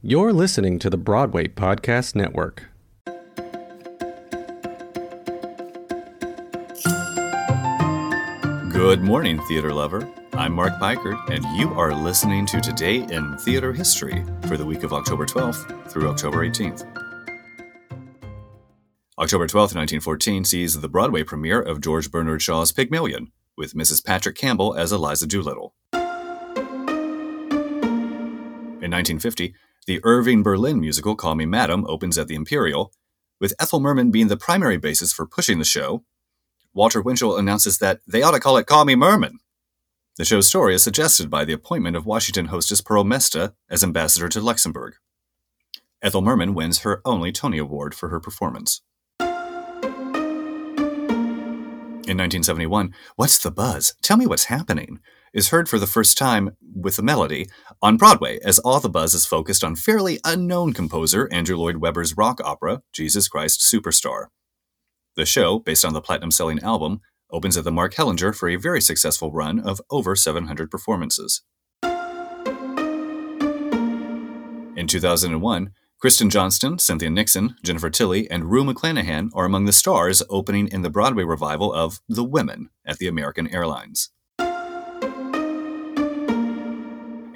You're listening to the Broadway Podcast Network. Good morning, theater lover. I'm Mark Peikert, and you are listening to Today in Theater History for the week of October 12th through October 18th. October 12th, 1914 sees the Broadway premiere of George Bernard Shaw's Pygmalion, with Mrs. Patrick Campbell as Eliza Doolittle. In 1950, the Irving Berlin musical Call Me Madam opens at the Imperial, with Ethel Merman being the primary basis for pushing the show. Walter Winchell announces that they ought to call it Call Me Merman. The show's story is suggested by the appointment of Washington hostess Pearl Mesta as ambassador to Luxembourg. Ethel Merman wins her only Tony Award for her performance. In 1971, What's the Buzz? Tell Me What's Happening is heard for the first time with a melody on Broadway as All the Buzz is focused on fairly unknown composer Andrew Lloyd Webber's rock opera, Jesus Christ Superstar. The show, based on the platinum selling album, opens at the Mark Hellinger for a very successful run of over 700 performances. In 2001, Kristen Johnston, Cynthia Nixon, Jennifer Tilly, and Rue McClanahan are among the stars opening in the Broadway revival of The Women at the American Airlines.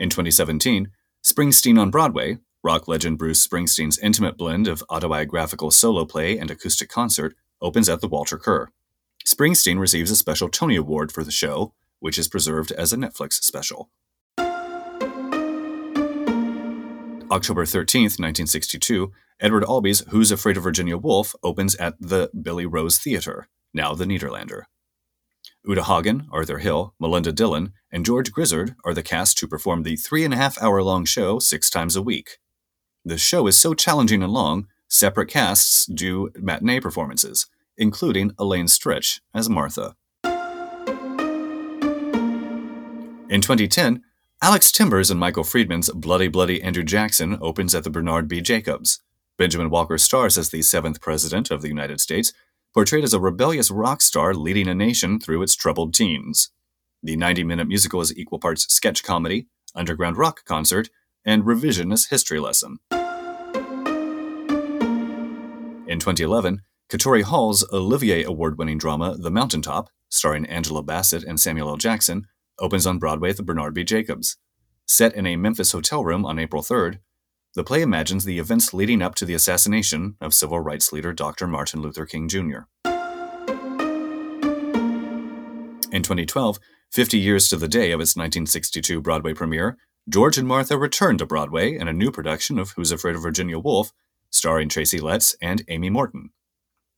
In 2017, Springsteen on Broadway, rock legend Bruce Springsteen's intimate blend of autobiographical solo play and acoustic concert, opens at the Walter Kerr. Springsteen receives a special Tony Award for the show, which is preserved as a Netflix special. October 13, 1962, Edward Albee's Who's Afraid of Virginia Woolf opens at the Billy Rose Theater, now the Nederlander. Uta Hagen, Arthur Hill, Melinda Dillon, and George Grizzard are the cast to perform the three and a half hour long show six times a week. The show is so challenging and long, separate casts do matinee performances, including Elaine Stritch as Martha. In 2010, Alex Timbers and Michael Friedman's Bloody Bloody Andrew Jackson opens at the Bernard B. Jacobs. Benjamin Walker stars as the seventh President of the United States, portrayed as a rebellious rock star leading a nation through its troubled teens. The 90 minute musical is equal parts sketch comedy, underground rock concert, and revisionist history lesson. In 2011, Katori Hall's Olivier Award winning drama The Mountaintop, starring Angela Bassett and Samuel L. Jackson, opens on Broadway at the Bernard B. Jacobs. Set in a Memphis hotel room on April 3rd, the play imagines the events leading up to the assassination of civil rights leader Dr. Martin Luther King Jr. In 2012, 50 years to the day of its 1962 Broadway premiere, George and Martha returned to Broadway in a new production of Who's Afraid of Virginia Woolf, starring Tracy Letts and Amy Morton.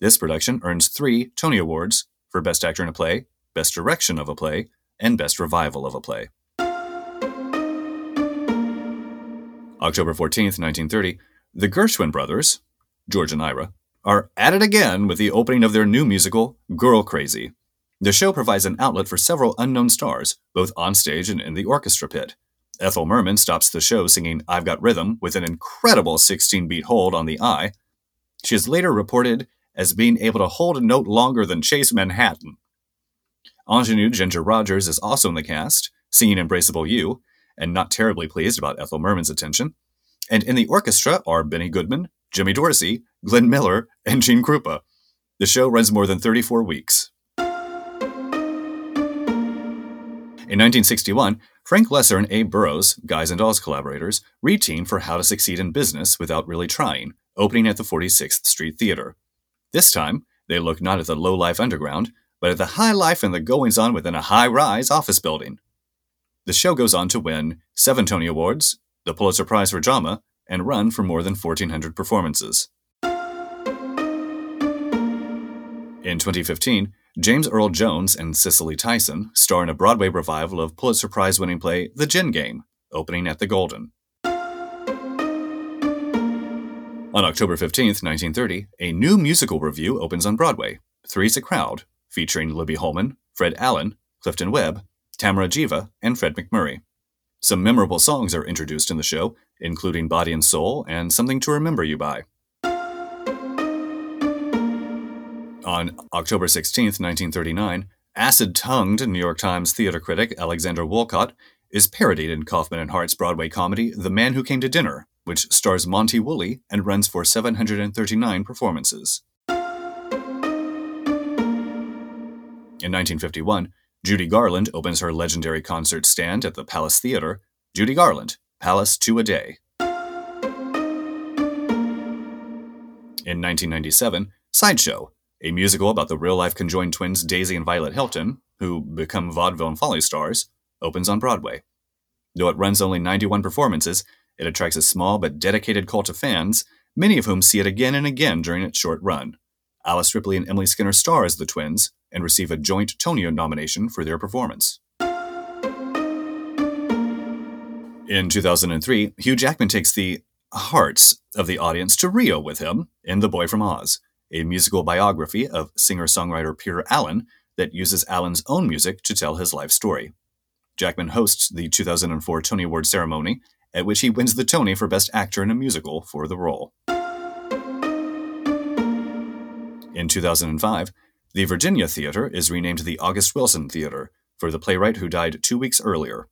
This production earns three Tony Awards for Best Actor in a Play, Best Direction of a Play, and Best Revival of a Play. October 14th, 1930, the Gershwin brothers, George and Ira, are at it again with the opening of their new musical, Girl Crazy. The show provides an outlet for several unknown stars, both on stage and in the orchestra pit. Ethel Merman stops the show singing I've Got Rhythm with an incredible 16 beat hold on the eye. She is later reported as being able to hold a note longer than Chase Manhattan. Ingenue Ginger Rogers is also in the cast, singing Embraceable You, and not terribly pleased about Ethel Merman's attention. And in the orchestra are Benny Goodman, Jimmy Dorsey, Glenn Miller, and Gene Krupa. The show runs more than 34 weeks. In 1961, Frank Loesser and Abe Burrows, Guys and Dolls collaborators, reteamed for How to Succeed in Business Without Really Trying, opening at the 46th Street Theater. This time, they look not at the low life underground, but at the high life and the goings on within a high rise office building. The show goes on to win seven Tony Awards, the Pulitzer Prize for Drama, and run for more than 1,400 performances. In 2015, James Earl Jones and Cicely Tyson star in a Broadway revival of Pulitzer Prize winning play The Gin Game, opening at the Golden. On October 15, 1930, a new musical review opens on Broadway, Three's a Crowd, featuring Libby Holman, Fred Allen, Clifton Webb, Tamara Geva, and Fred MacMurray. Some memorable songs are introduced in the show, including Body and Soul and Something to Remember You By. On October 16, 1939, acid tongued New York Times theater critic Alexander Woollcott is parodied in Kaufman and Hart's Broadway comedy The Man Who Came to Dinner, which stars Monty Woolley and runs for 739 performances. In 1951, Judy Garland opens her legendary concert stand at the Palace Theater. Judy Garland, Palace to a Day. In 1997, Sideshow, a musical about the real life conjoined twins Daisy and Violet Hilton, who become vaudeville and folly stars, opens on Broadway. Though it runs only 91 performances, it attracts a small but dedicated cult of fans, many of whom see it again and again during its short run. Alice Ripley and Emily Skinner star as the twins and receive a joint Tony nomination for their performance. In 2003, Hugh Jackman takes the hearts of the audience to Rio with him in The Boy from Oz, a musical biography of singer songwriter Peter Allen that uses Allen's own music to tell his life story. Jackman hosts the 2004 Tony Award ceremony, at which he wins the Tony for Best Actor in a Musical for the role. In 2005, the Virginia Theater is renamed the August Wilson Theater for the playwright who died two weeks earlier.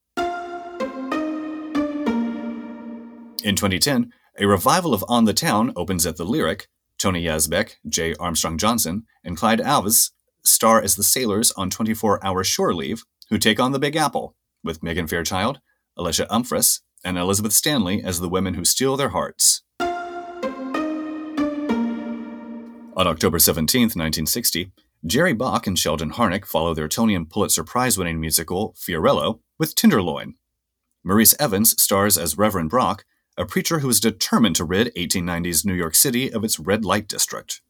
In 2010, a revival of On the Town opens at the Lyric. Tony Yazbeck, J. Armstrong Johnson, and Clyde Alves star as the sailors on 24 hour shore leave who take on the Big Apple, with Megan Fairchild, Alysha Umphress, and Elizabeth Stanley as the women who steal their hearts. On October 17, 1960, Jerry Bock and Sheldon Harnick follow their Tony and Pulitzer Prize winning musical Fiorello with Tenderloin. Maurice Evans stars as Reverend Brock, a preacher who is determined to rid 1890s New York City of its red light district.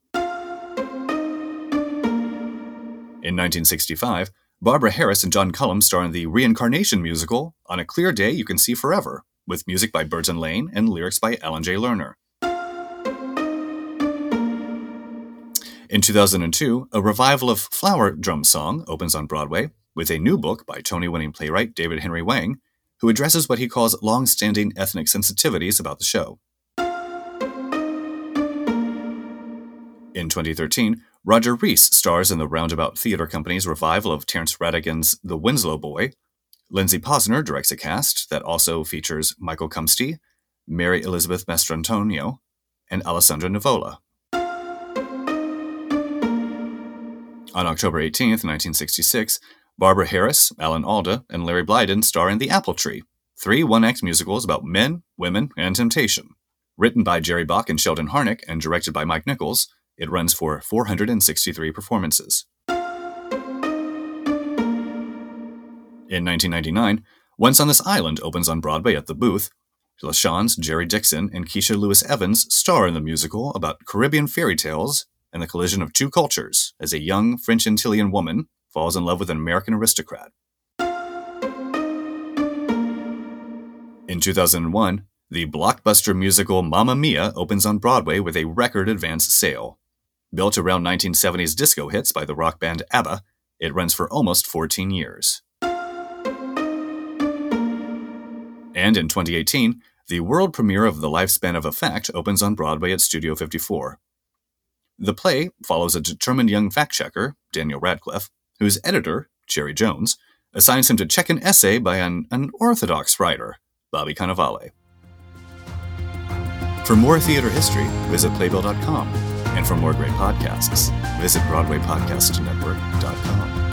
In 1965, Barbara Harris and John Cullum star in the Reincarnation musical On a Clear Day You Can See Forever, with music by Burton Lane and lyrics by Alan J. Lerner. In 2002, a revival of Flower Drum Song opens on Broadway with a new book by Tony winning playwright David Henry Hwang, who addresses what he calls long standing ethnic sensitivities about the show. In 2013, Roger Rees stars in the Roundabout Theater Company's revival of Terence Rattigan's The Winslow Boy. Lindsay Posner directs a cast that also features Michael Cumpsty, Mary Elizabeth Mastrantonio, and Alessandro Nivola. On October 18, 1966, Barbara Harris, Alan Alda, and Larry Blyden star in The Apple Tree, three one act musicals about men, women, and temptation. Written by Jerry Bock and Sheldon Harnick and directed by Mike Nichols, it runs for 463 performances. In 1999, Once on This Island opens on Broadway at the Booth. LaChanze, Jerry Dixon, and Kecia Lewis Evans star in the musical about Caribbean fairy tales and the collision of two cultures as a young French Antillean woman falls in love with an American aristocrat. In 2001, the blockbuster musical Mamma Mia opens on Broadway with a record advance sale. Built around 1970s disco hits by the rock band ABBA, it runs for almost 14 years. And in 2018, the world premiere of The Lifespan of a Fact opens on Broadway at Studio 54. The play follows a determined young fact checker, Daniel Radcliffe, whose editor, Cherry Jones, assigns him to check an essay by an unorthodox writer, Bobby Cannavale. For more theater history, visit Playbill.com. And for more great podcasts, visit BroadwayPodcastNetwork.com.